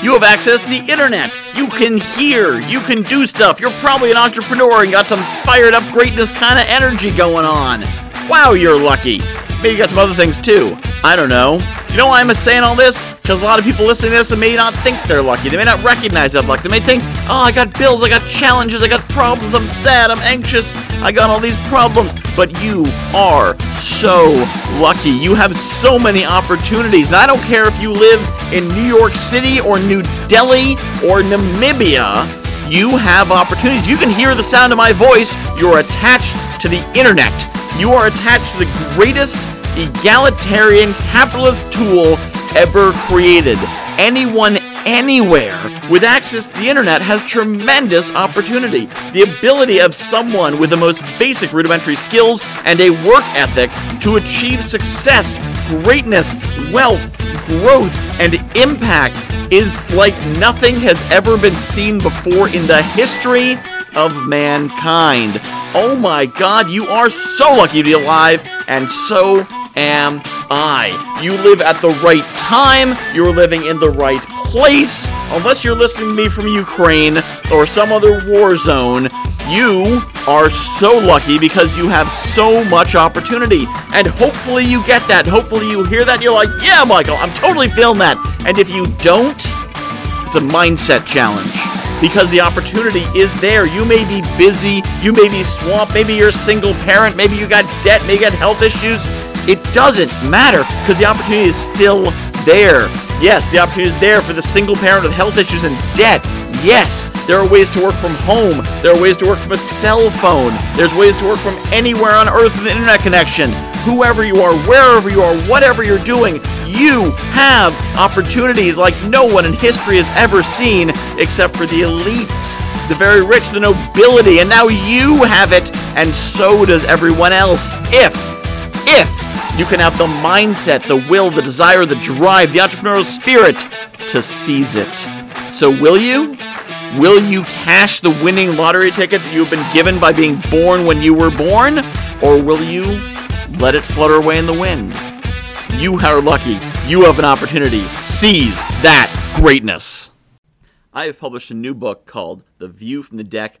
You have access to the internet. You can hear. You can do stuff. You're probably an entrepreneur and got some fired up greatness kind of energy going on. Wow, you're lucky. Maybe you got some other things too. I don't know. You know why I'm saying all this? Because a lot of people listening to this may not think they're lucky. They may not recognize that luck. They may think, oh, I got bills, I got challenges, I got problems, I'm sad, I'm anxious, I got all these problems. But you are so lucky. You have so many opportunities. And I don't care if you live in New York City or New Delhi or Namibia, you have opportunities. You can hear the sound of my voice. You're attached to the internet. You are attached to the greatest egalitarian capitalist tool ever created. Anyone, anywhere, with access to the internet has tremendous opportunity. The ability of someone with the most basic rudimentary skills and a work ethic to achieve success, greatness, wealth, growth, and impact is like nothing has ever been seen before in the history of mankind. Oh my god, you are so lucky to be alive, and so am I. You live at the right time, you're living in the right place. Unless you're listening to me from Ukraine or some other war zone, you are so lucky because you have so much opportunity. And hopefully you get that. Hopefully you hear that you're like, yeah, Michael, I'm totally feeling that. And if you don't, it's a mindset challenge because the opportunity is there. You may be busy, you may be swamped, maybe you're a single parent, maybe you got debt, maybe you got health issues. It doesn't matter because the opportunity is still there. Yes, the opportunity is there for the single parent with health issues and debt. Yes, there are ways to work from home. There are ways to work from a cell phone. There's ways to work from anywhere on earth with an internet connection. Whoever you are, wherever you are, whatever you're doing, you have opportunities like no one in history has ever seen except for the elites, the very rich, the nobility, and now you have it, and so does everyone else. If, if you can have the mindset, the will, the desire, the drive, the entrepreneurial spirit to seize it. So, will you? Will you cash the winning lottery ticket that you've been given by being born when you were born? Or will you let it flutter away in the wind? You are lucky. You have an opportunity. Seize that greatness. I have published a new book called The View from the Deck